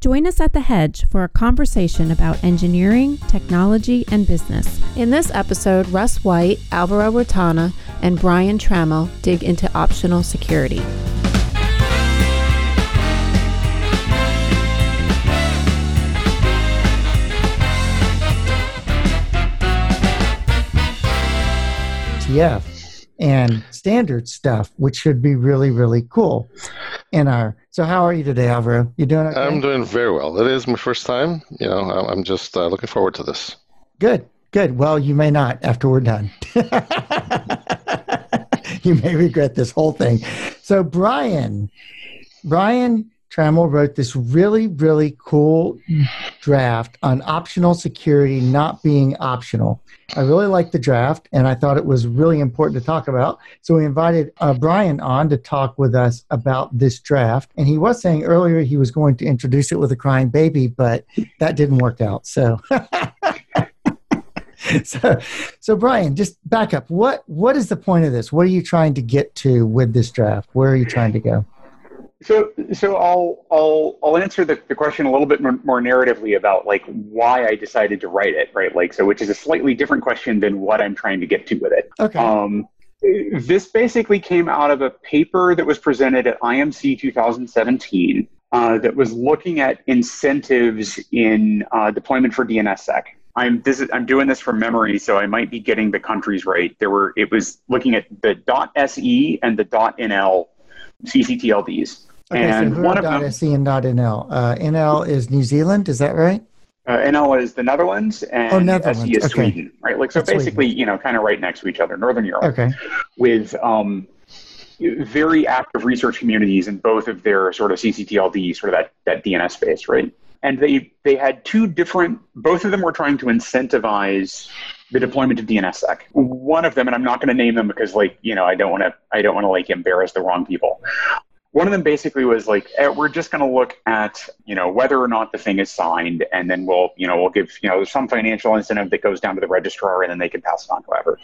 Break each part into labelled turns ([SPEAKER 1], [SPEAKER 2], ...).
[SPEAKER 1] Join us at The Hedge for a conversation about engineering, technology, and business. In this episode, Russ White, Alvaro Retana, and Brian Trammell dig into optional security.
[SPEAKER 2] TF and standard stuff, which should be really, really cool in our so, how are you today, Alvaro? You doing okay?
[SPEAKER 3] I'm doing very well. It is my first time. You know, I'm just uh, looking forward to this.
[SPEAKER 2] Good, good. Well, you may not after we're done. you may regret this whole thing. So, Brian, Brian Trammell wrote this really, really cool draft on optional security not being optional. I really liked the draft, and I thought it was really important to talk about. So we invited uh, Brian on to talk with us about this draft. And he was saying earlier he was going to introduce it with a crying baby, but that didn't work out. So. so, so Brian, just back up. What what is the point of this? What are you trying to get to with this draft? Where are you trying to go?
[SPEAKER 4] So, so I'll I'll I'll answer the, the question a little bit more, more narratively about like why I decided to write it, right? Like, so which is a slightly different question than what I'm trying to get to with it.
[SPEAKER 2] Okay.
[SPEAKER 4] Um, this basically came out of a paper that was presented at IMC 2017 uh, that was looking at incentives in uh, deployment for DNSSEC. I'm this is, I'm doing this from memory, so I might be getting the countries right. There were it was looking at the .se and the .nl CCTLDs.
[SPEAKER 2] Okay, and so one of them, SE and .nl. Uh, NL is New Zealand, is that right?
[SPEAKER 4] Uh, NL is the Netherlands, and
[SPEAKER 2] oh, Netherlands.
[SPEAKER 4] SE is
[SPEAKER 2] okay.
[SPEAKER 4] Sweden, right? Like so, That's basically, Sweden. you know, kind of right next to each other, Northern Europe.
[SPEAKER 2] Okay.
[SPEAKER 4] With um, very active research communities in both of their sort of CCTLD, sort of that that DNS space, right? And they they had two different. Both of them were trying to incentivize the deployment of DNSSEC. One of them, and I'm not going to name them because, like, you know, I don't want to, I don't want to like embarrass the wrong people one of them basically was like eh, we're just going to look at you know whether or not the thing is signed and then we'll you know we'll give you know some financial incentive that goes down to the registrar and then they can pass it on to whoever.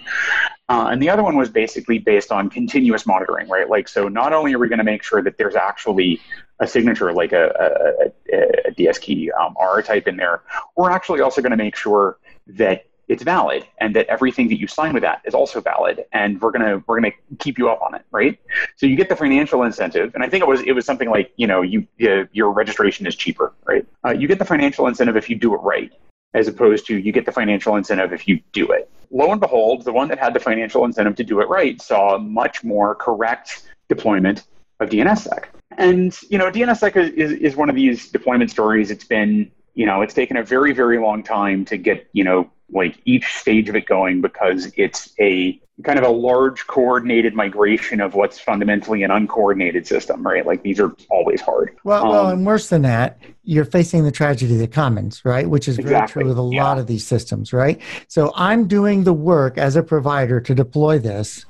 [SPEAKER 4] Uh, and the other one was basically based on continuous monitoring right? Like so not only are we going to make sure that there's actually a signature like a, a, a, a ds key um, r type in there we're actually also going to make sure that it's valid and that everything that you sign with that is also valid and we're going to we're going to keep you up on it right? So you get the financial incentive and i think it was it was something like you know you uh, your registration is cheaper right? Uh, you get the financial incentive if you do it right as opposed to you get the financial incentive if you do it. Lo and behold the one that had the financial incentive to do it right saw much more correct deployment of dnssec and you know dnssec is, is one of these deployment stories. It's been you know it's taken a very very long time to get you know like each stage of it going because it's a kind of a large coordinated migration of what's fundamentally an uncoordinated system, right? Like these are always hard.
[SPEAKER 2] Well, um, well, and worse than that, you're facing the tragedy of the commons, right? Which is exactly. very true with a yeah. lot of these systems, right? So I'm doing the work as a provider to deploy this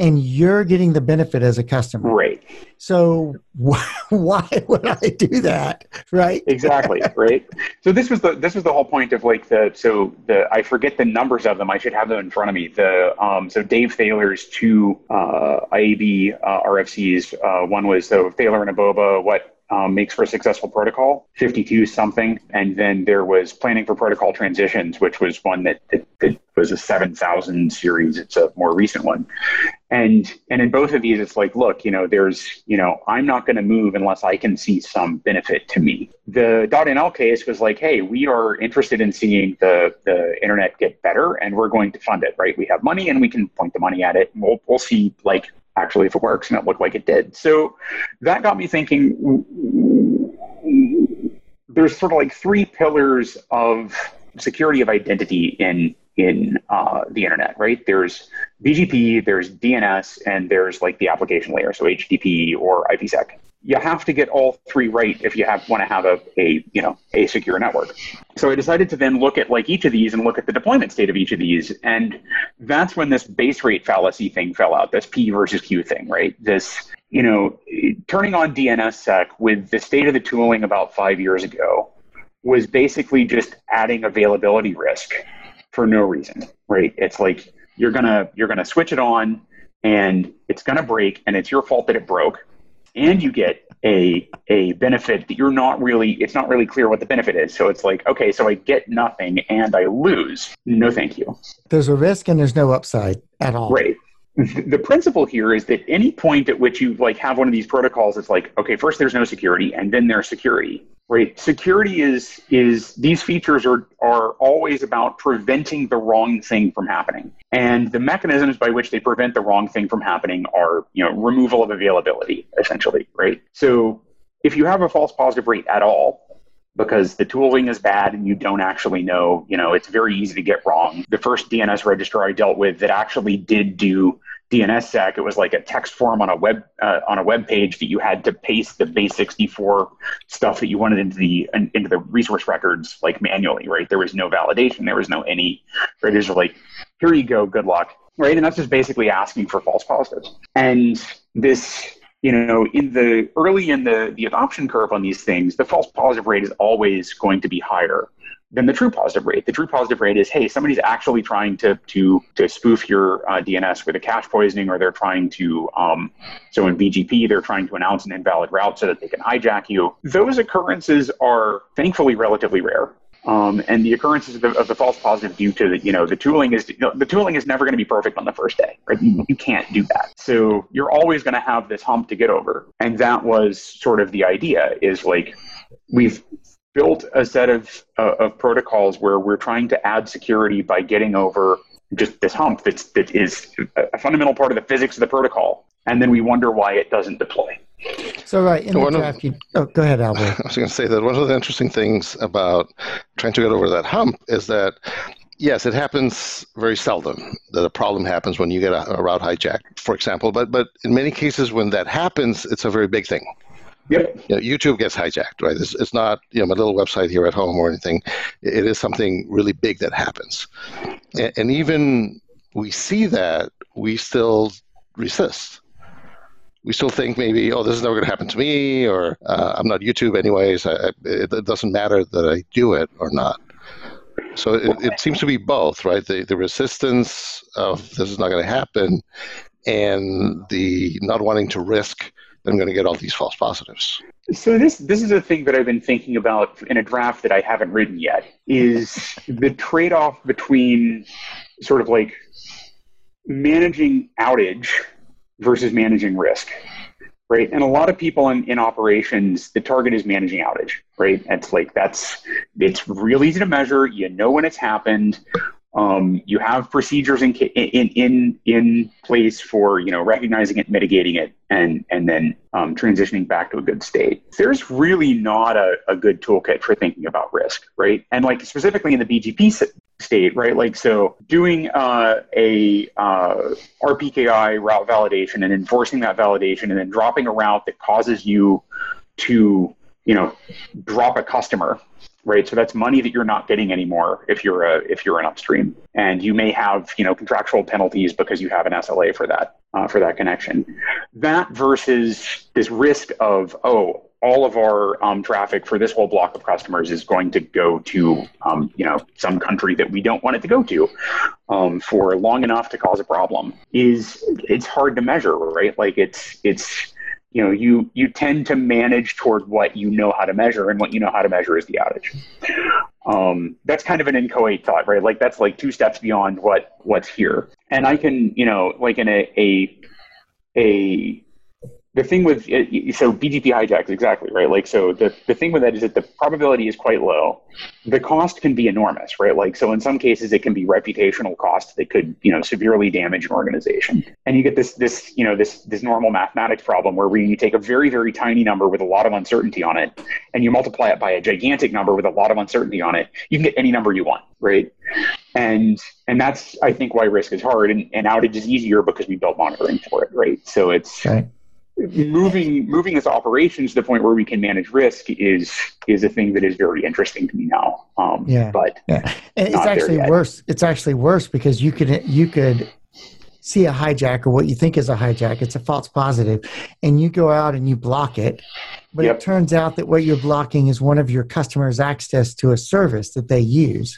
[SPEAKER 2] and you're getting the benefit as a customer.
[SPEAKER 4] Right.
[SPEAKER 2] So why, why would I do that? Right.
[SPEAKER 4] Exactly. right. So this was the this was the whole point of like the so the I forget the numbers of them. I should have them in front of me. The um so Dave Thaler's two uh, IAB uh, RFCs. Uh, one was so Thaler and Aboba. What um, makes for a successful protocol, 52 something. And then there was planning for protocol transitions, which was one that, that, that, was a 7000 series. It's a more recent one. And, and in both of these, it's like, look, you know, there's, you know, I'm not going to move unless I can see some benefit to me. The .nl case was like, hey, we are interested in seeing the, the internet get better and we're going to fund it, right? We have money and we can point the money at it. And we'll, we'll see like actually if it works and it looked like it did. So that got me thinking there's sort of like three pillars of security of identity in in uh, the internet, right? There's BGP, there's DNS, and there's like the application layer, so HTTP or IPsec you have to get all three right if you have want to have a, a you know a secure network. So I decided to then look at like each of these and look at the deployment state of each of these, and that's when this base rate fallacy thing fell out. This P versus Q thing, right? This you know turning on DNSSEC with the state of the tooling about five years ago was basically just adding availability risk for no reason, right? It's like you're gonna you're gonna switch it on and it's gonna break and it's your fault that it broke and you get a a benefit that you're not really it's not really clear what the benefit is. So it's like, okay, so I get nothing and I lose. No thank you.
[SPEAKER 2] There's a risk and there's no upside at all.
[SPEAKER 4] Right. The principle here is that any point at which you like have one of these protocols, it's like, okay, first there's no security and then there's security. Right. Security is is these features are are always about preventing the wrong thing from happening. And the mechanisms by which they prevent the wrong thing from happening are, you know, removal of availability, essentially, right? So if you have a false positive rate at all, because the tooling is bad and you don't actually know, you know, it's very easy to get wrong. The first DNS registrar I dealt with that actually did do DNSSEC. It was like a text form on a web uh, on a web page that you had to paste the base64 stuff that you wanted into the into the resource records like manually, right? There was no validation, there was no any. Right? It was like, here you go, good luck, right? And that's just basically asking for false positives. And this you know, in the early in the the adoption curve on these things, the false positive rate is always going to be higher than the true positive rate. The true positive rate is, hey, somebody's actually trying to to to spoof your uh, DNS with a cache poisoning, or they're trying to. Um, so in BGP, they're trying to announce an invalid route so that they can hijack you. Those occurrences are thankfully relatively rare. Um, and the occurrences of the, of the, false positive due to the, you know, the tooling is, you know, the tooling is never going to be perfect on the first day, right? You, you can't do that. So you're always going to have this hump to get over. And that was sort of the idea is like, we've built a set of, uh, of protocols where we're trying to add security by getting over just this hump that's, that is a fundamental part of the physics of the protocol. And then we wonder why it doesn't deploy.
[SPEAKER 2] So, right, in the draft, of, you, oh, go ahead, Albert.
[SPEAKER 3] I was going to say that one of the interesting things about trying to get over that hump is that yes, it happens very seldom that a problem happens when you get a, a, route hijacked, for example. But but in many cases, when that happens, it's a very big thing.
[SPEAKER 4] Yep.
[SPEAKER 3] You know, YouTube gets hijacked, right? It's, it's not you know my little website here at home or anything. It is something really big that happens, and, and even we see that we still resist. We still think maybe, oh, this is never going to happen to me, or uh, I'm not YouTube anyways. I, it, it doesn't matter that I do it or not. So it, it, seems to be both, right? The the resistance of this is not going to happen, and the not wanting to risk I'm going to get all these false positives.
[SPEAKER 4] So this this is a thing that I've been thinking about in a draft that I haven't written yet. Is the trade off between sort of like managing outage versus managing risk, right? And a lot of people in, in operations, the target is managing outage, right? It's like that's it's real easy to measure. You know when it's happened. Um, you have procedures in, in in in place for you know recognizing it, mitigating it, and and then um, transitioning back to a good state. There's really not a, a good toolkit for thinking about risk, right? And like specifically in the BGP state, right? Like so, doing uh, a uh, RPKI route validation and enforcing that validation, and then dropping a route that causes you to you know drop a customer right? So that's money that you're not getting anymore if you're a if you're an upstream, and you may have you know contractual penalties because you have an SLA for that uh, for that connection. That versus this risk of oh all of our um, traffic for this whole block of customers is going to go to um, you know some country that we don't want it to go to um, for long enough to cause a problem is it's hard to measure right? Like it's it's you know you you tend to manage toward what you know how to measure and what you know how to measure is the outage. Um, that's kind of an inchoate thought right? Like that's like two steps beyond what what's here. And i can you know like in a a a the thing with uh, so BGP hijacks exactly right. Like so, the the thing with that is that the probability is quite low. The cost can be enormous, right? Like so, in some cases, it can be reputational cost that could you know severely damage an organization. And you get this this you know this this normal mathematics problem where you take a very very tiny number with a lot of uncertainty on it, and you multiply it by a gigantic number with a lot of uncertainty on it. You can get any number you want, right? And and that's I think why risk is hard, and, and outage is easier because we built monitoring for it, right? So it's
[SPEAKER 2] right
[SPEAKER 4] moving moving this operations to the point where we can manage risk is is a thing that is very interesting to me now. Um,
[SPEAKER 2] yeah,
[SPEAKER 4] but
[SPEAKER 2] yeah, it's actually worse. It's actually worse because you could you could see a hijack or what you think is a hijack. It's a false positive, and you go out and you block it. But yep. it turns out that what you're blocking is one of your customers' access to a service that they use.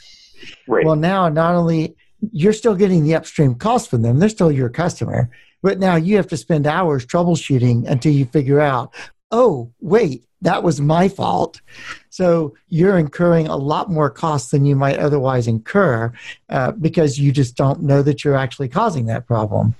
[SPEAKER 4] Right.
[SPEAKER 2] Well, now not only you're still getting the upstream cost from them, they're still your customer but now you have to spend hours troubleshooting until you figure out, oh, wait, that was my fault. So you're incurring a lot more costs than you might otherwise incur uh, because you just don't know that you're actually causing that problem.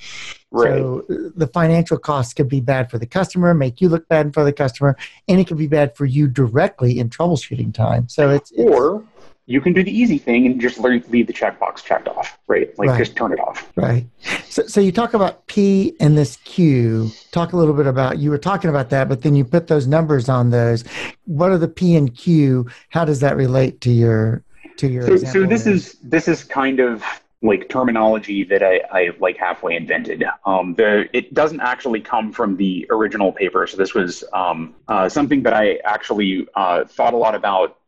[SPEAKER 4] Right.
[SPEAKER 2] So the financial costs could be bad for the customer, make you look bad for the customer, and it could be bad for you directly in troubleshooting time. So it's, it's
[SPEAKER 4] or you can do the easy thing and just leave the checkbox checked off, right? Like
[SPEAKER 2] Right.
[SPEAKER 4] just turn it off.
[SPEAKER 2] Right. So, so you talk about P and this Q. Talk a little bit about you were talking about that, but then you put those numbers on those. What are the P and Q? How does that relate to your to your?
[SPEAKER 4] So, so this
[SPEAKER 2] there?
[SPEAKER 4] is this is kind of like terminology that I, I like halfway invented. Um, the it doesn't actually come from the original paper. So this was um, uh, something that I actually uh, thought a lot about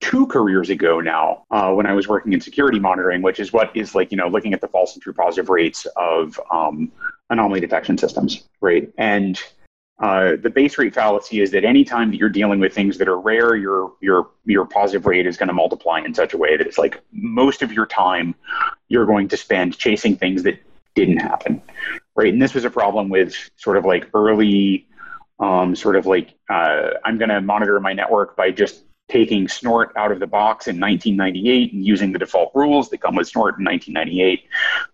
[SPEAKER 4] two careers ago now uh, when I was working in security monitoring, which is what is like you know looking at the false and true positive rates of um, anomaly detection systems, right? And uh, the base rate fallacy is that anytime that you're dealing with things that are rare, your your your positive rate is going to multiply in such a way that it's like most of your time you're going to spend chasing things that didn't happen, right? And this was a problem with sort of like early, um, sort of like uh, I'm going to monitor my network by just taking Snort out of the box in 1998 and using the default rules that come with Snort in 1998.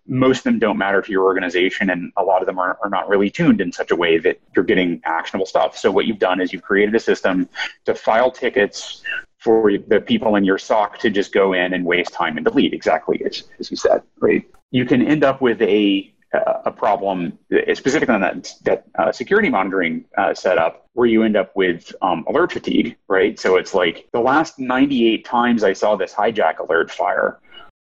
[SPEAKER 4] Most of them don't matter to your organization, and a lot of them are, are not really tuned in such a way that you're getting actionable stuff. So, what you've done is you've created a system to file tickets for the people in your SOC to just go in and waste time and delete, exactly as, as you said, right? You can end up with a a problem uh, specifically on that that uh, security monitoring uh, setup where you end up with um, alert fatigue, right? So it's like the last 98 times I saw this hijack alert fire,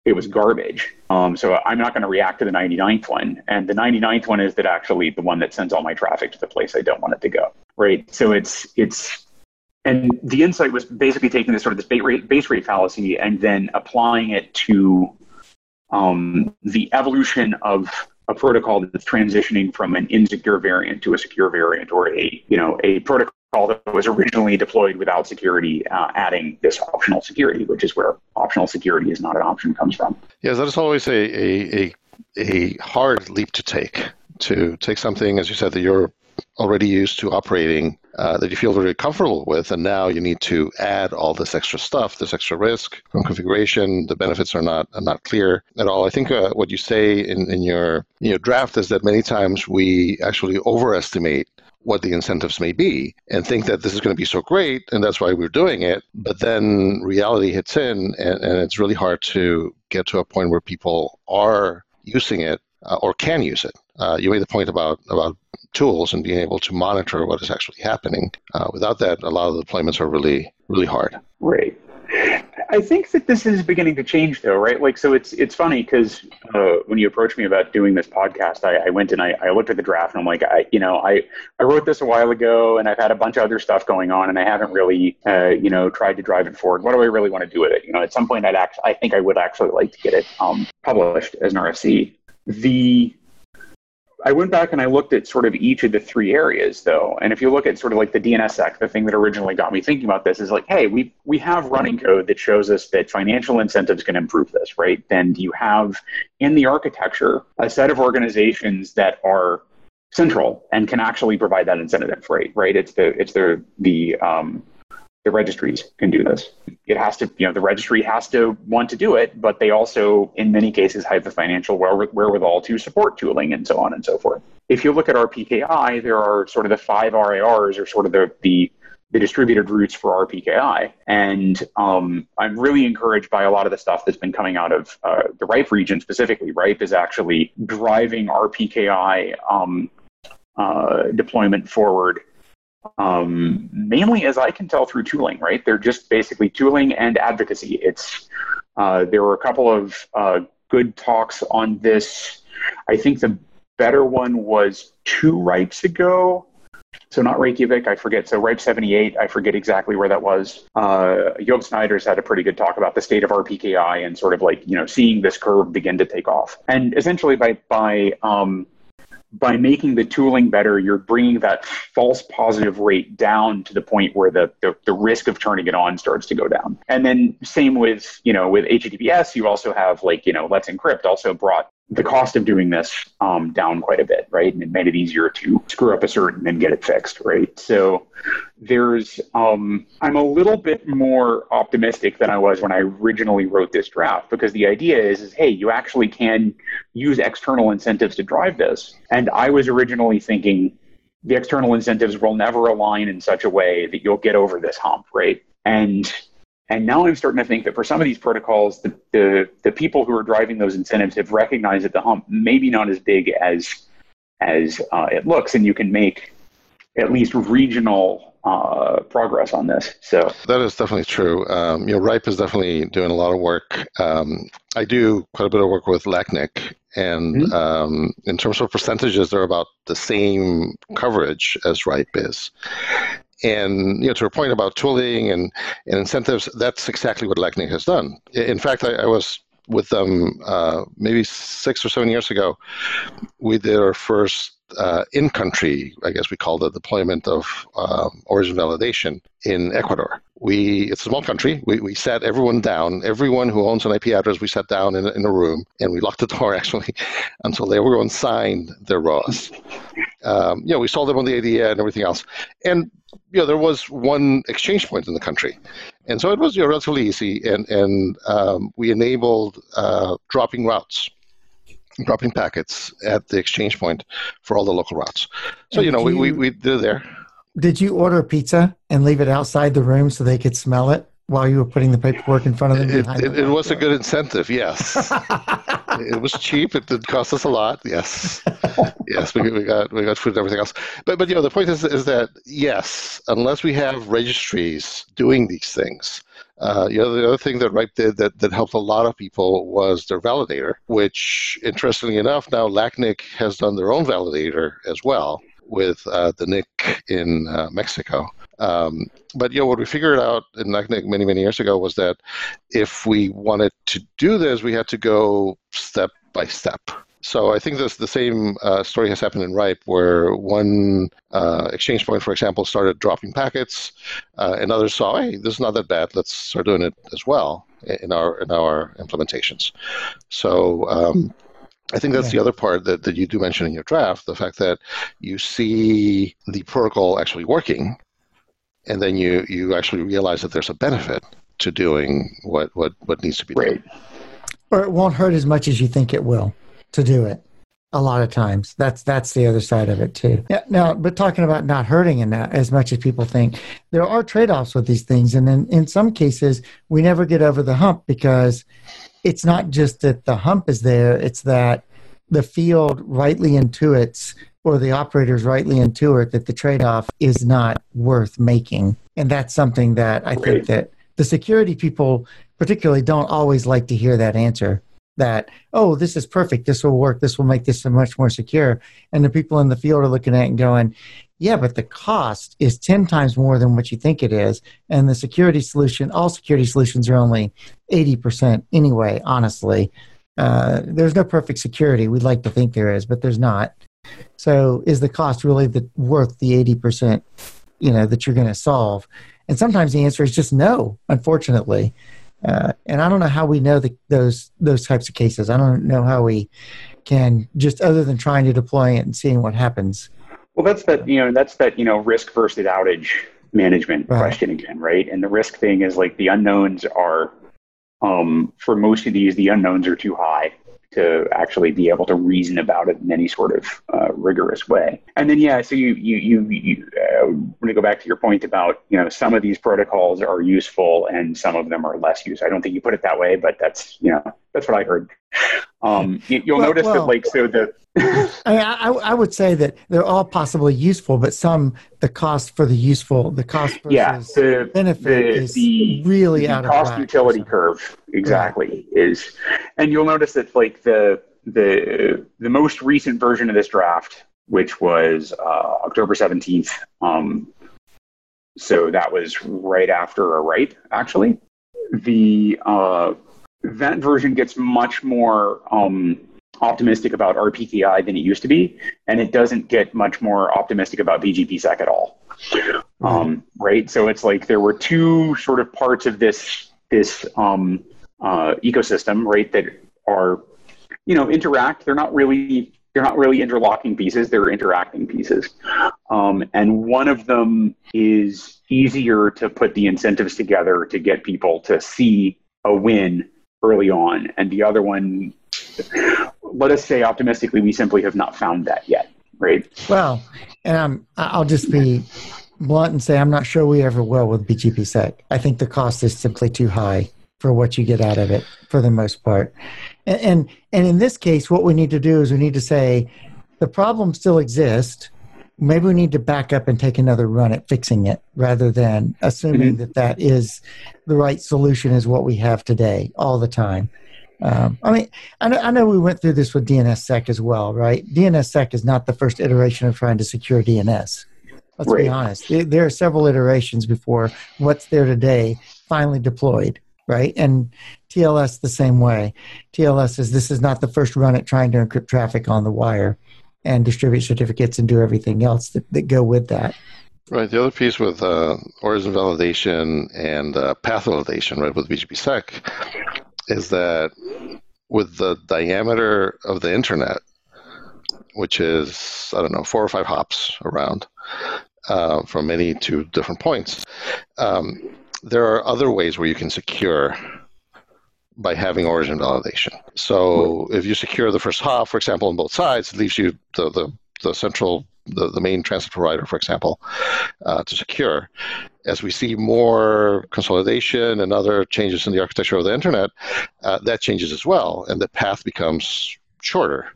[SPEAKER 4] it was garbage. Um, so I'm not going to react to the 99th one, and the 99th one is that actually the one that sends all my traffic to the place I don't want it to go, right? So it's it's and the insight was basically taking this sort of this base rate, base rate fallacy and then applying it to um, the evolution of a protocol that's transitioning from an insecure variant to a secure variant or a you know a protocol that was originally deployed without security uh, adding this optional security which is where optional security is not an option comes from
[SPEAKER 3] Yes, that is always a, a, a, a hard leap to take. To take something, as you said, that you're already used to operating, uh, that you feel very comfortable with, and now you need to add all this extra stuff, this extra risk from configuration. The benefits are not are not clear at all. I think uh, what you say in, in your in your draft is that many times we actually overestimate what the incentives may be and think that this is going to be so great and that's why we're doing it but then reality hits in and, and it's really hard to get to a point where people are using it uh, or can use it uh, you made the point about about tools and being able to monitor what is actually happening uh, without that a lot of the deployments are really really hard
[SPEAKER 4] Right. I think that this is beginning to change, though, right? Like, so it's it's funny because uh, when you approached me about doing this podcast, I, I went and I, I looked at the draft and I'm like, I you know, I I wrote this a while ago and I've had a bunch of other stuff going on and I haven't really uh, you know tried to drive it forward. What do I really want to do with it? You know, at some point, I'd act, I think I would actually like to get it um, published as an RFC. The I went back and I looked at sort of each of the three areas though. And if you look at sort of like the DNSSEC, the thing that originally got me thinking about this is like, hey, we we have running code that shows us that financial incentives can improve this, right? Then you have in the architecture a set of organizations that are central and can actually provide that incentive, right? Right? It's the it's the the um, the registries can do this. It has to, you know, the registry has to want to do it, but they also, in many cases, have the financial wherewithal to support tooling and so on and so forth. If you look at RPKI, there are sort of the five RIRs, or sort of the the, the distributed routes for RPKI, and um, I'm really encouraged by a lot of the stuff that's been coming out of uh, the RIPE region specifically. RIPE is actually driving RPKI um, uh, deployment forward um, mainly as I can tell through tooling, right? They're just basically tooling and advocacy. It's uh, there were a couple of uh, good talks on this. I think the better one was two ripes ago. So not Reykjavik, I forget. So Ripe 78, I forget exactly where that was. Uh, Job Snijders had a pretty good talk about the state of RPKI and sort of like, you know, seeing this curve begin to take off. And essentially by, by, um, by making the tooling better, you're bringing that false positive rate down to the point where the, the, the, risk of turning it on starts to go down. And then same with, you know, with HTTPS, you also have like, you know, Let's Encrypt also brought the cost of doing this um, down quite a bit, right? And it made it easier to screw up a cert and then get it fixed, right? So there's, um, I'm a little bit more optimistic than I was when I originally wrote this draft because the idea is, is hey, you actually can use external incentives to drive this. And I was originally thinking the external incentives will never align in such a way that you'll get over this hump, right? And and now I'm starting to think that for some of these protocols, the, the, the people who are driving those incentives have recognized that the hump maybe not as big as as uh, it looks, and you can make at least regional uh, progress on this. So
[SPEAKER 3] that is definitely true. Um, you know, RIPE is definitely doing a lot of work. Um, I do quite a bit of work with LACNIC, and mm-hmm. um, in terms of percentages, they're about the same coverage as RIPE is. And you know, to a point about tooling and, and incentives, that's exactly what LACNIC has done. In fact, I, I was with them uh, maybe six or seven years ago. We did our first uh, in-country, I guess we call it, deployment of um, origin validation in Ecuador. We it's a small country. We, we sat everyone down. Everyone who owns an IP address, we sat down in, in a room and we locked the door actually until everyone signed their ROAs. Um, you know, we sold them on the idea and everything else. And you know, there was one exchange point in the country, and so it was relatively easy. And and um, we enabled uh, dropping routes, dropping packets at the exchange point for all the local routes. So and you know, we, you, we we did it there.
[SPEAKER 2] Did you order pizza and leave it outside the room so they could smell it? While you were putting the paperwork in front of them?
[SPEAKER 3] It, it, it was a good incentive, yes. it was cheap. It did cost us a lot, yes. yes, we, we got we got food and everything else. But but you know the point is is that yes, unless we have registries doing these things, uh, you know, the other thing that RIPE did that, that helped a lot of people was their validator, which, interestingly enough, now LACNIC has done their own validator as well with uh, the NIC in uh, Mexico. Um, but you know what we figured out in LACNIC many many years ago was that if we wanted to do this, we had to go step by step. So I think this the same uh, story has happened in RIPE, where one uh, exchange point, for example, started dropping packets, uh, and others saw, hey, this is not that bad. Let's start doing it as well in our in our implementations. So. Um, I think that's yeah. the other part that, that you do mention in your draft the fact that you see the protocol actually working and then you you actually realize that there's a benefit to doing what what what needs to be
[SPEAKER 4] done.
[SPEAKER 2] Or it won't hurt as much as you think it will to do it. A lot of times, that's that's the other side of it too. Yeah. Now, but talking about not hurting in that as much as people think, there are trade-offs with these things, and then in some cases, we never get over the hump because it's not just that the hump is there; it's that the field rightly intuits or the operators rightly intuit that the trade-off is not worth making. And that's something that i think that the security people particularly don't always like to hear that answer that oh this is perfect. This will work. This will make this so much more secure. And the people in the field are looking at it and going yeah but the cost is 10 times more than what you think it is. And the security solution all security solutions are only 80% anyway honestly. Uh, there's no perfect security. We'd like to think there is but there's not so is the cost really the, worth the 80%, you know, that you're going to solve? And sometimes the answer is just no, unfortunately. Uh, and I don't know how we know the, those those types of cases. I don't know how we can just other than trying to deploy it and seeing what happens.
[SPEAKER 4] Well, that's that you know that's that you know risk versus outage management right. question again, right? And the risk thing is like the unknowns are um, for most of these the unknowns are too high to actually be able to reason about it in any sort of uh, rigorous way. And then, yeah, so you, you, you, you uh, want to go back to your point about, you know, some of these protocols are useful and some of them are less useful. I don't think you put it that way, but that's, you know, that's what I heard. Um, you, will well, notice well, that, like, so the.
[SPEAKER 2] I, mean, I, I, would say that they're all possibly useful, but some the cost for the useful, the cost versus yeah, the, benefit the, is the, really the out
[SPEAKER 4] of the cost utility curve exactly yeah. is, and you'll notice that like the the the most recent version of this draft, which was uh, October seventeenth. Um, so that was right after a RIPE, actually. The uh, that version gets much more um, optimistic about RPKI than it used to be, and it doesn't get much more optimistic about BGPsec at all. Um, right? So it's like there were two sort of parts of this this um, uh, ecosystem, right, that are you know interact. They're not really they're not really interlocking pieces. They're interacting pieces, um, and one of them is easier to put the incentives together to get people to see a win early on, and the other one, let us say optimistically, we simply have not found that yet. Right.
[SPEAKER 2] Well, and I'm, I'll just be blunt and say I'm not sure we ever will with BGPSec. I think the cost is simply too high for what you get out of it for the most part. And, and, and in this case, what we need to do is we need to say the problem still exists. Maybe we need to back up and take another run at fixing it rather than assuming mm-hmm. that that is the right solution is what we have today all the time. Um, I mean, I know, I know, we went through this with DNSSEC as well, right? DNSSEC is not the first iteration of trying to secure DNS. Let's right. be honest. There are several iterations before what's there today finally deployed right? And TLS the same way. TLS is this is not the first run at trying to encrypt traffic on the wire and distribute certificates and do everything else that, that go with that.
[SPEAKER 3] Right. The other piece with uh, origin validation and uh, path validation, right, with BGPSec, is that with the diameter of the internet, which is I don't know four or five hops around uh, from many to different points, um, there are other ways where you can secure by having origin validation. So if you secure the first hop, for example, on both sides, it leaves you the, the, the central, the, the main transit provider, for example, uh, to secure. As we see more consolidation and other changes in the architecture of the internet, uh, that changes as well, and the path becomes shorter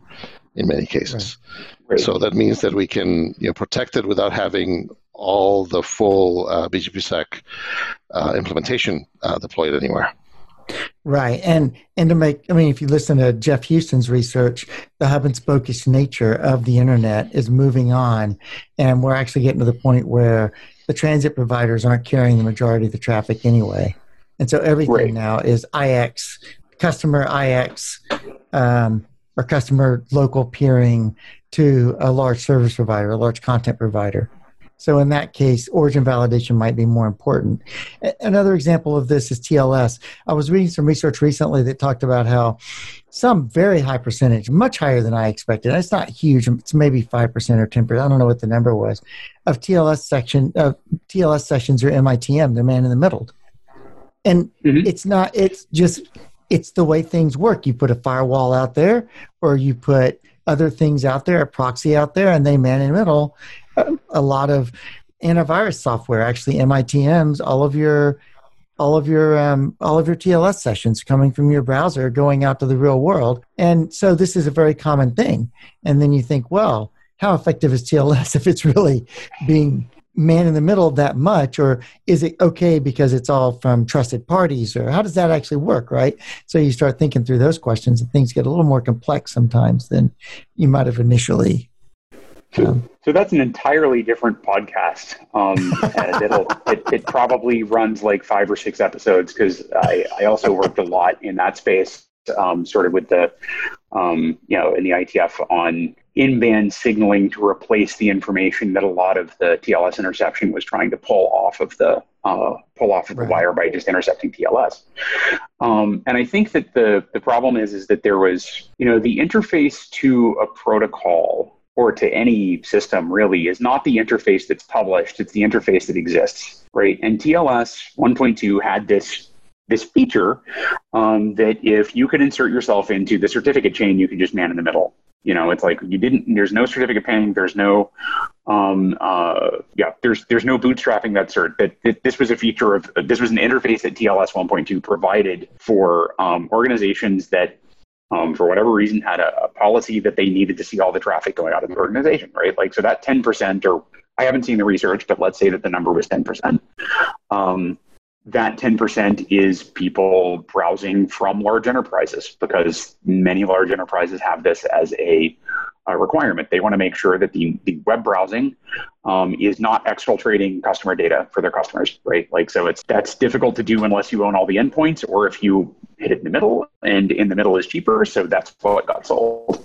[SPEAKER 3] in many cases. Right. Right. So that means that we can you know, protect it without having all the full uh, BGPSec uh, implementation uh, deployed anywhere.
[SPEAKER 2] Right, and and to make, I mean, if you listen to Geoff Huston's research, the hub and spokish nature of the internet is moving on, and we're actually getting to the point where the transit providers aren't carrying the majority of the traffic anyway, and so everything right. now is IX, customer IX, um, or customer local peering to a large service provider, a large content provider. So in that case, origin validation might be more important. Another example of this is TLS. I was reading some research recently that talked about how some very high percentage, much higher than I expected. It's not huge. It's maybe five percent or ten percent. I don't know what the number was of TLS section of TLS sessions or MITM. They're man in the middle, and mm-hmm. it's not. It's just it's the way things work. You put a firewall out there, or you put other things out there, a proxy out there, and they man in the middle a lot of antivirus software. Actually mitms all of your all of your um, all of your tls sessions coming from your browser going out to the real world. And so this is a very common thing. And then you think well how effective is tls if it's really being man in the middle that much or is it okay because it's all from trusted parties or how does that actually work right? So you start thinking through those questions and things get a little more complex sometimes than you might have initially
[SPEAKER 4] um, so that's an entirely different podcast, um, and it'll it, it, probably runs like five or six episodes because I, I also worked a lot in that space, um, sort of with the um, you know in the IETF on in-band signaling to replace the information that a lot of the TLS interception was trying to pull off of the uh, pull off of the right. wire by just intercepting TLS. Um, and I think that the the problem is is that there was you know the interface to a protocol or to any system really is not the interface that's published, it's the interface that exists, right? And TLS 1.2 had this this feature um, that if you could insert yourself into the certificate chain, you could just man in the middle. You know, it's like you didn't. There's no certificate ping. There's no, um, uh, yeah. There's there's no bootstrapping that cert. That, that this was a feature of this was an interface that TLS 1.2 provided for um, organizations that um, for whatever reason, had a, a, policy that they needed to see all the traffic going out of the organization, right? Like, so that 10%, or I haven't seen the research, but let's say that the number was 10%. Um, that 10% is people browsing from large enterprises because many large enterprises have this as a a requirement. They want to make sure that the, the web browsing um, is not exfiltrating customer data for their customers, right? Like, so it's that's difficult to do unless you own all the endpoints or if you hit it in the middle, and in the middle is cheaper. So that's what got sold,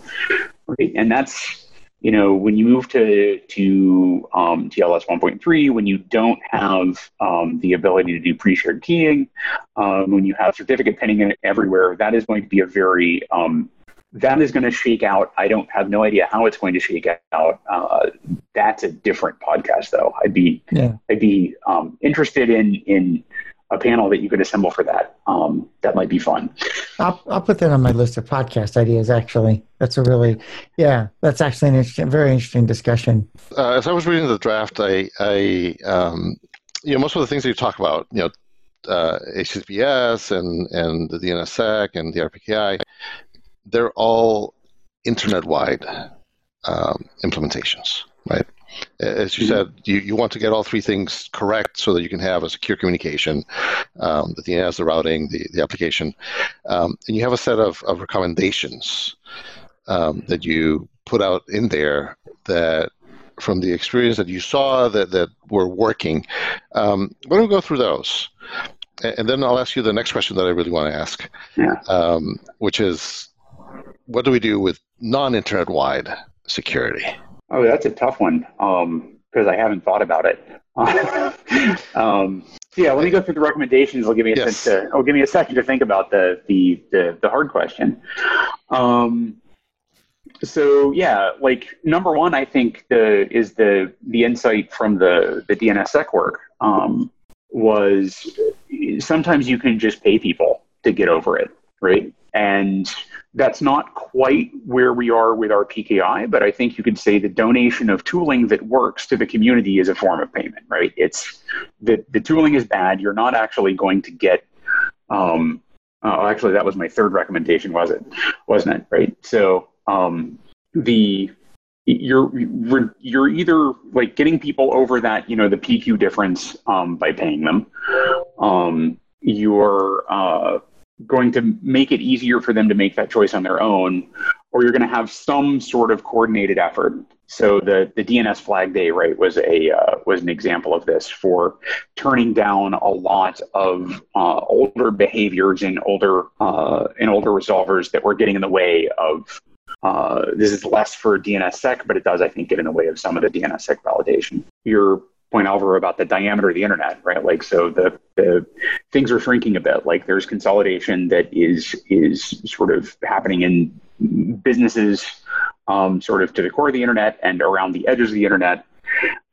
[SPEAKER 4] right? And that's you know when you move to to um, TLS 1.3, when you don't have um, the ability to do pre-shared keying, um, when you have certificate pinning everywhere, that is going to be a very um, that is going to shake out. I don't have no idea how it's going to shake out. Uh, that's a different podcast, though. I'd be yeah. I'd be um, interested in in a panel that you could assemble for that. Um, that might be fun.
[SPEAKER 2] I'll, I'll put that on my list of podcast ideas. Actually, that's a really, yeah, that's actually an interesting, very interesting discussion.
[SPEAKER 3] Uh, as I was reading the draft, I, I, um, you know, most of the things that you talk about, you know, uh, HTTPS and and the DNSSEC and the RPKI, they're all internet-wide um, implementations, right? As you said, you, you want to get all three things correct so that you can have a secure communication, um, the DNS, the routing, the, the application. Um, and you have a set of, of recommendations um, that you put out in there that from the experience that you saw that, that were working. Um, why don't we go through those? And then I'll ask you the next question that I really want to ask, yeah. um, which is what do we do with non internet wide security?
[SPEAKER 4] Oh, that's a tough one because um, I haven't thought about it. um, yeah, let me go through the recommendations. It'll give me a yes. sense to. It'll give me a second to think about the the the, the hard question. Um, so yeah, like number one, I think the is the the insight from the the DNSSEC work um, was sometimes you can just pay people to get over it, right? And that's not quite where we are with RPKI, but I think you could say the donation of tooling that works to the community is a form of payment, right? It's the, the tooling is bad. You're not actually going to get, um, oh, actually, that was my third recommendation, was it? Wasn't it? Right. So, um, the, you're you're either like getting people over that you know the PQ difference um, by paying them. Um, you're uh, going to make it easier for them to make that choice on their own, or you're going to have some sort of coordinated effort. So the, the DNS flag day, right, was a uh, was an example of this for turning down a lot of uh, older behaviors in older uh, in older resolvers that were getting in the way of. Uh, this is less for DNSSEC, but it does, I think, get in the way of some of the DNSSEC validation. Your point Alvaro about the diameter of the internet, right? Like so the the things are shrinking a bit. Like there's consolidation that is is sort of happening in businesses um, sort of to the core of the internet and around the edges of the internet.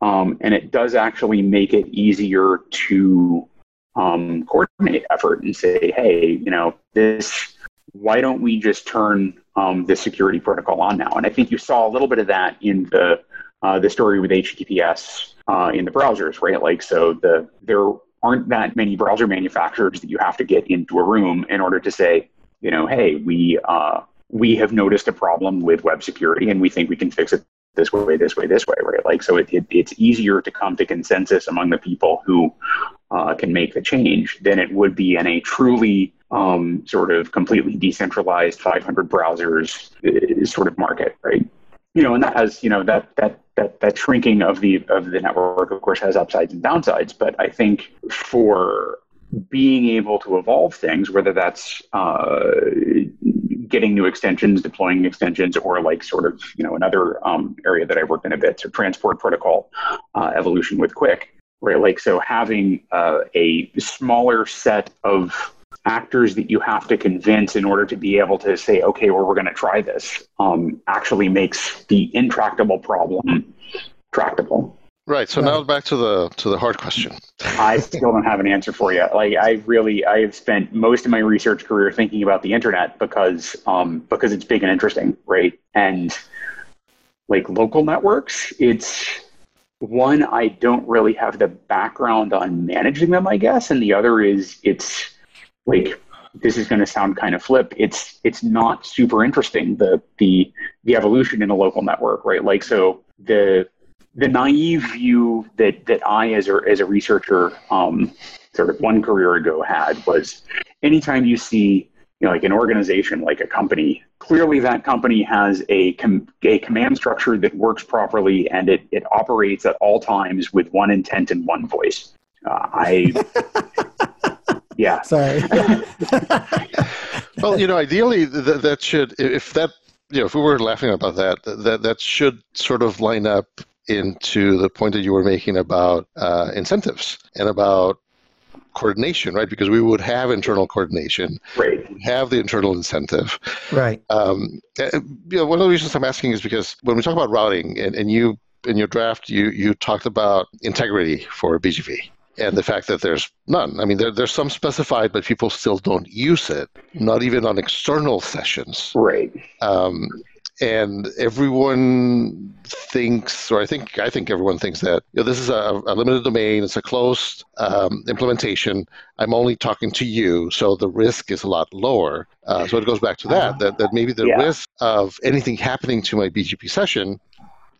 [SPEAKER 4] Um, and it does actually make it easier to um, coordinate effort and say, hey, you know, this, why don't we just turn um, the security protocol on now? And I think you saw a little bit of that in the uh, the story with HTTPS uh, in the browsers, right? Like, so the there aren't that many browser manufacturers that you have to get into a room in order to say, you know, hey, we uh, we have noticed a problem with web security, and we think we can fix it this way, this way, this way, right? Like, so it, it it's easier to come to consensus among the people who uh, can make the change than it would be in a truly um, sort of completely decentralized 500 browsers uh, sort of market, right? You know, and that has, you know, that that that that shrinking of the of the network, of course, has upsides and downsides. But I think for being able to evolve things, whether that's uh, getting new extensions, deploying extensions, or like sort of you know another um, area that I've worked in a bit, so transport protocol uh, evolution with QUIC, right? Like so, having uh, a smaller set of actors that you have to convince in order to be able to say, okay, well, we're going to try this, um, actually makes the intractable problem tractable.
[SPEAKER 3] Right. So now back to the to the hard question.
[SPEAKER 4] I still don't have an answer for you. Like I really, I have spent most of my research career thinking about the internet because um, because it's big and interesting, right? And like local networks, it's one I don't really have the background on managing them, I guess, and the other is it's like this is going to sound kind of flip. It's it's not super interesting the the the evolution in a local network right? Like so the the naive view that that i as a as a researcher um sort of one career ago had was anytime you see you know like an organization like a company clearly that company has a com- a command structure that works properly and it it operates at all times with one intent and one voice. Uh, i yeah.
[SPEAKER 2] Sorry.
[SPEAKER 3] well, you know, ideally th- that should, if that, you know, if we were laughing about that, that that should sort of line up into the point that you were making about uh, incentives and about coordination, right? Because we would have internal coordination,
[SPEAKER 4] right?
[SPEAKER 3] Have the internal incentive,
[SPEAKER 2] right?
[SPEAKER 3] Um, eh, you know, one of the reasons I'm asking is because when we talk about routing, and, and you in your draft, you you talked about integrity for BGP and the fact that there's none. I mean, there, there's some specified, but people still don't use it, not even on external sessions.
[SPEAKER 4] Right.
[SPEAKER 3] Um, and everyone thinks, or I think I think everyone thinks that you know, this is a, a, limited domain, it's a closed um, implementation. I'm only talking to you, so the risk is a lot lower. Uh, so it goes back to that, that that maybe the yeah. risk of anything happening to my BGP session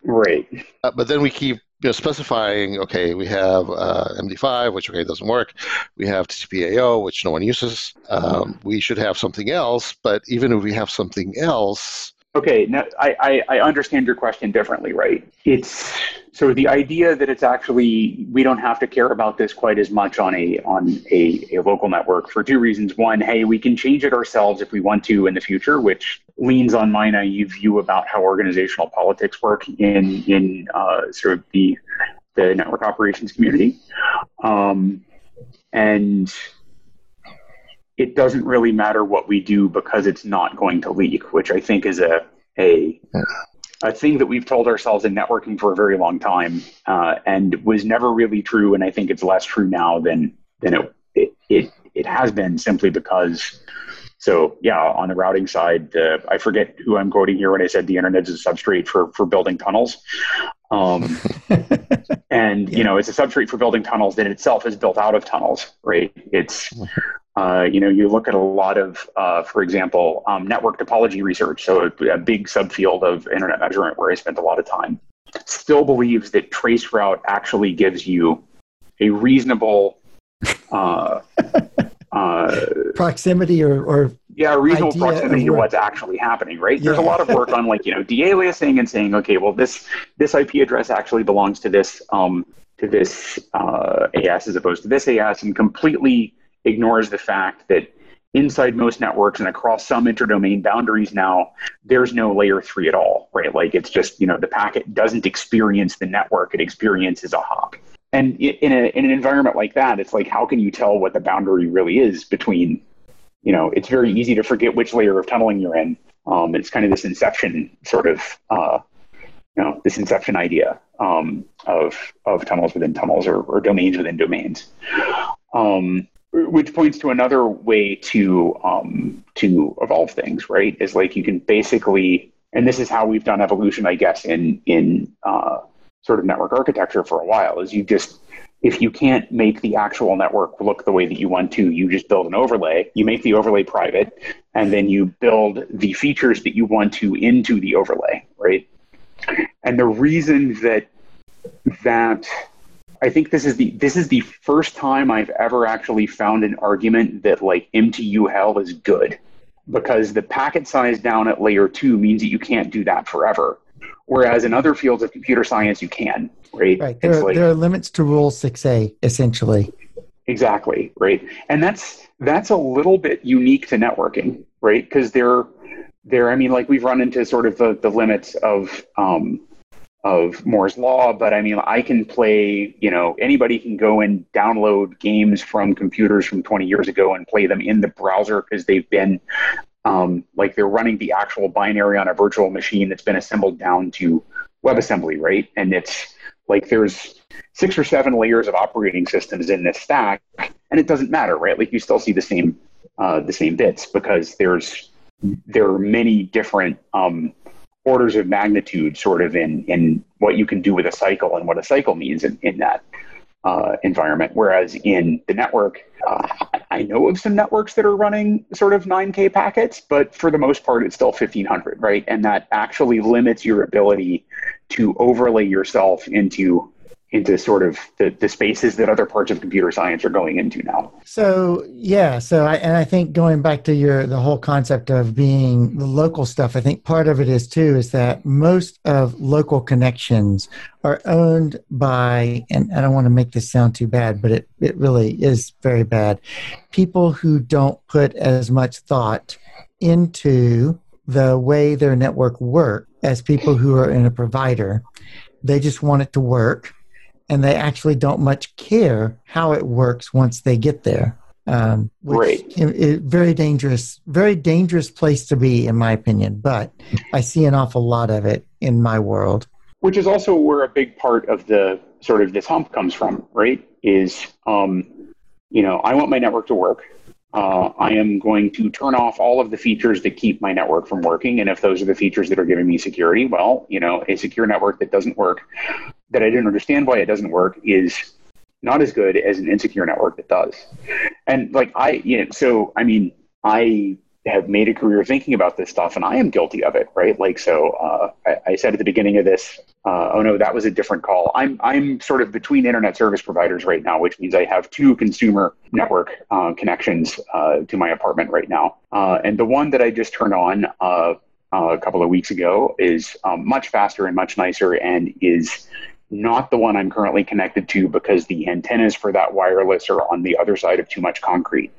[SPEAKER 4] Right.
[SPEAKER 3] Uh, but then we keep you know, specifying, okay, we have uh, MD5, which, okay, doesn't work. We have TCP/AO, which no one uses. Um, we should have something else, but even if we have something else,
[SPEAKER 4] Okay, now I, I, I, understand your question differently, right? It's so the idea that it's actually we don't have to care about this quite as much on a on a, a local network for two reasons. One, hey, we can change it ourselves if we want to in the future, which leans on my naive view about how organizational politics work in in uh, sort of the the network operations community. Um, and it doesn't really matter what we do because it's not going to leak, which I think is a a a thing that we've told ourselves in networking for a very long time, uh, and was never really true. And I think it's less true now than than it it it, it has been simply because. So yeah, on the routing side, uh, I forget who I'm quoting here when I said the internet is a substrate for for building tunnels. Um, and yeah. you know, it's a substrate for building tunnels that itself is built out of tunnels, right? It's uh, you know, you look at a lot of, uh, for example, um, network topology research, so a, a, big subfield of internet measurement where I spent a lot of time, still believes that traceroute actually gives you a reasonable uh,
[SPEAKER 2] uh proximity or, or
[SPEAKER 4] yeah, reasonable proximity to what's actually happening, right? Yeah. There's a lot of work on like you know de-aliasing and saying, okay, well this this IP address actually belongs to this um, to this uh, AS as opposed to this AS, and completely ignores the fact that inside most networks and across some interdomain boundaries now, there's no layer three at all, right? Like it's just, you know, the packet doesn't experience the network, it experiences a hop. And in, a, in an environment like that, it's like, how can you tell what the boundary really is between, you know, it's very easy to forget which layer of tunneling you're in. Um, it's kind of this inception sort of, uh, you know, this inception idea um, of, of tunnels within tunnels or, or domains within domains. Um, which points to another way to um, to evolve things, right? Is like you can basically, and this is how we've done evolution, I guess, in in uh, sort of network architecture for a while. Is you just if you can't make the actual network look the way that you want to, you just build an overlay. You make the overlay private, and then you build the features that you want to into the overlay, right? And the reason that that I think this is the this is the first time I've ever actually found an argument that like MTU hell is good because the packet size down at layer two means that you can't do that forever. Whereas in other fields of computer science, you can, right?
[SPEAKER 2] Right. There, are, like, there are limits to Rule 6A, essentially.
[SPEAKER 4] Exactly, right. And that's that's a little bit unique to networking, right? Because there, there. I mean, like we've run into sort of the, the limits of um, of Moore's law, but I mean, I can play, you know, anybody can go and download games from computers from 20 years ago and play them in the browser because they've been um, like they're running the actual binary on a virtual machine that's been assembled down to WebAssembly, right? And it's like there's six or seven layers of operating systems in this stack, and it doesn't matter, right? Like you still see the same uh, the same bits because there's there are many different um, orders of magnitude sort of in in what you can do with a cycle and what a cycle means in, in that uh, environment. Whereas in the network, uh, I know of some networks that are running sort of 9K packets, but for the most part, it's still 1500, right? And that actually limits your ability to overlay yourself into into sort of the, the spaces that other parts of computer science are going into now.
[SPEAKER 2] So yeah, so I, and I think going back to your the whole concept of being the local stuff, I think part of it is too is that most of local connections are owned by, and I don't want to make this sound too bad, but it it really is very bad. People who don't put as much thought into the way their network work as people who are in a provider. They just want it to work and they actually don't much care how it works once they get there. Um,
[SPEAKER 4] Right.
[SPEAKER 2] i- i- very dangerous, very dangerous place to be, in my opinion. But I see an awful lot of it in my world.
[SPEAKER 4] which is also where a big part of the sort of this hump comes from, right? Is um, you know, I want my network to work. Uh, I am going to turn off all of the features that keep my network from working, and if those are the features that are giving me security, well, you know, a secure network that doesn't work, that I didn't understand why it doesn't work, is not as good as an insecure network that does. And like I, you know, so I mean, I have made a career thinking about this stuff, and I am guilty of it, right? Like, so uh, I, I said at the beginning of this, uh, oh no, that was a different call. I'm I'm sort of between internet service providers right now, which means I have two consumer network uh, connections uh, to my apartment right now, uh, and the one that I just turned on. Uh, a couple of weeks ago is um, much faster and much nicer and is not the one I'm currently connected to because the antennas for that wireless are on the other side of too much concrete.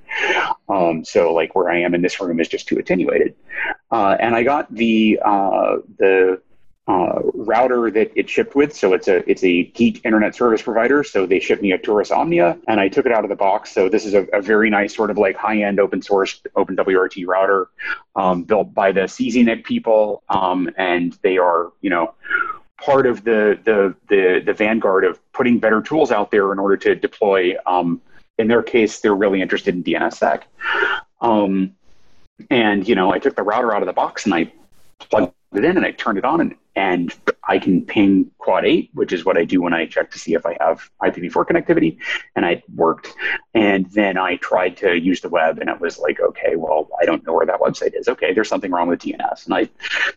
[SPEAKER 4] Um, so like where I am in this room is just too attenuated. Uh, and I got the uh, the uh, router that it shipped with. So it's a it's a geek internet service provider. So they shipped me a Turris Omnia, and I took it out of the box. So this is a, a very nice sort of like high end open source open WRT router um, built by the CZNIC people, um, and they are you know part of the, the the the vanguard of putting better tools out there in order to deploy. Um, in their case, they're really interested in DNSSEC. Um, and you know, I took the router out of the box and I plugged it in and I turned it on and, and I can ping quad 8, which is what I do when I check to see if I have IPv4 connectivity. And it worked. And then I tried to use the web and it was like, okay, well, I don't know where that website is. Okay, there's something wrong with DNS. And I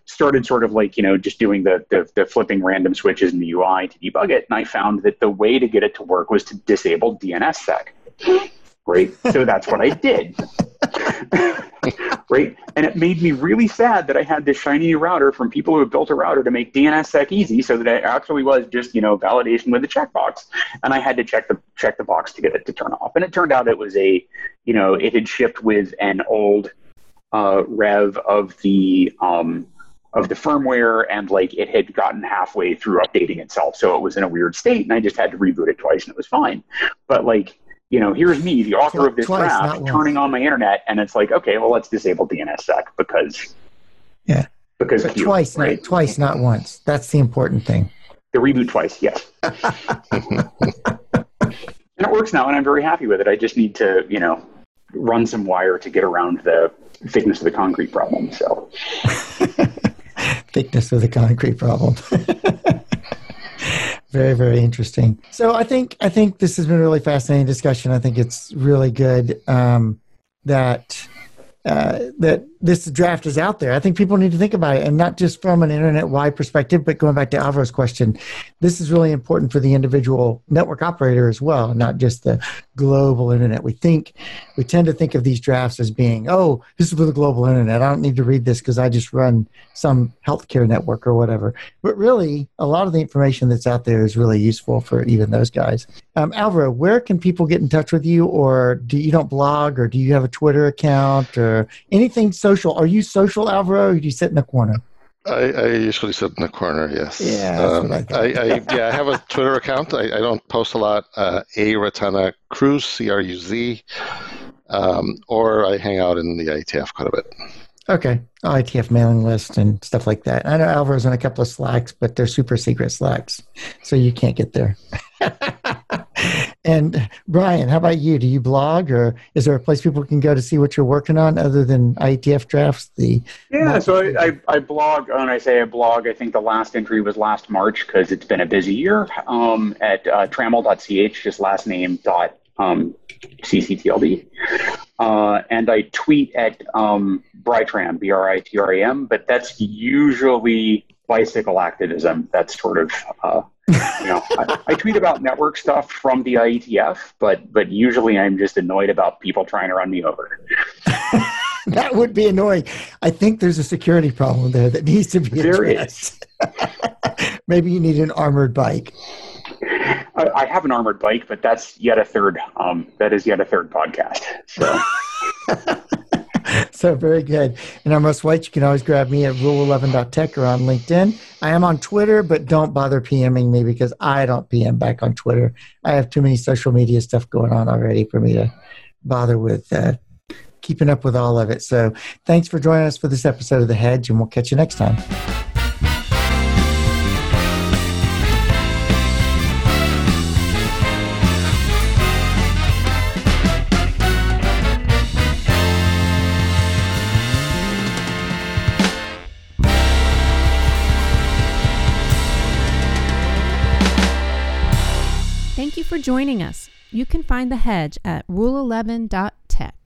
[SPEAKER 4] started sort of like, you know, just doing the, the, the flipping random switches in the UI to debug it. And I found that the way to get it to work was to disable DNSSEC. Right. So that's what I did. right? And it made me really sad that I had this shiny new router from people who had built a router to make DNSSEC easy, so that it actually was just you know validation with a checkbox, and I had to check the check the box to get it to turn off. And it turned out it was a, you know, it had shipped with an old uh, rev of the um, of the firmware, and like it had gotten halfway through updating itself, so it was in a weird state, and I just had to reboot it twice, and it was fine. But like you know, here's me, the author of this
[SPEAKER 2] Twice,
[SPEAKER 4] draft, turning on my internet, and it's like, okay, well, let's disable DNSSEC because,
[SPEAKER 2] Yeah.
[SPEAKER 4] because Q,
[SPEAKER 2] twice,
[SPEAKER 4] right?
[SPEAKER 2] not twice, not once. That's the important thing.
[SPEAKER 4] the reboot twice, yes, and it works now, and I'm very happy with it. I just need to, you know, run some wire to get around the thickness of the concrete problem. So,
[SPEAKER 2] Thickness of the concrete problem. very, very interesting. So I think I think this has been a really fascinating discussion. I think it's really good um, that uh, that this draft is out there. I think people need to think about it, and not just from an internet-wide perspective, but going back to Alvaro's question, this is really important for the individual network operator as well, not just the global internet. We think we tend to think of these drafts as being, oh, this is for the global internet. I don't need to read this because I just run some healthcare network or whatever. But really, a lot of the information that's out there is really useful for even those guys. Um, Alvaro, where can people get in touch with you, or do you don't blog, or do you have a Twitter account, or anything social? Are you social, Alvaro, or do you sit in the corner?
[SPEAKER 3] I, I usually sit in the corner. Yes.
[SPEAKER 2] Yeah,
[SPEAKER 3] Um,
[SPEAKER 2] I.
[SPEAKER 3] I, I, yeah, I have a Twitter account. I, I don't post a lot. Uh, a Retana Cruz, C R U Z, um, or I hang out in the IETF quite a bit.
[SPEAKER 2] Okay, IETF mailing list and stuff like that. I know Alvaro's on a couple of Slacks, but they're super secret Slacks, so you can't get there. and Brian, how about you? Do you blog, or is there a place people can go to see what you're working on other than IETF drafts? The
[SPEAKER 4] yeah, so I, I, I blog, when I say I blog, I think the last entry was last March because it's been a busy year um, at uh, trammell.ch, just last name dot um, cctld. Uh, and I tweet at um, Britram, B R I T R A M, but that's usually bicycle activism. That's sort of, uh, you know, I, I tweet about network stuff from the IETF, but but usually I'm just annoyed about people trying to run me over.
[SPEAKER 2] that would be annoying. I think there's a security problem there that needs to be
[SPEAKER 4] There
[SPEAKER 2] addressed. Maybe you need an armored bike.
[SPEAKER 4] I, I have an armored bike, but that's yet a third. Um, that is yet a third podcast. So
[SPEAKER 2] So very good. And I'm White. You can always grab me at rule11.tech or on LinkedIn. I am on Twitter, but don't bother PMing me because I don't PM back on Twitter. I have too many social media stuff going on already for me to bother with uh, keeping up with all of it. So thanks for joining us for this episode of The Hedge, and we'll catch you next time.
[SPEAKER 1] Joining us. You can find The Hedge at rule11.tech.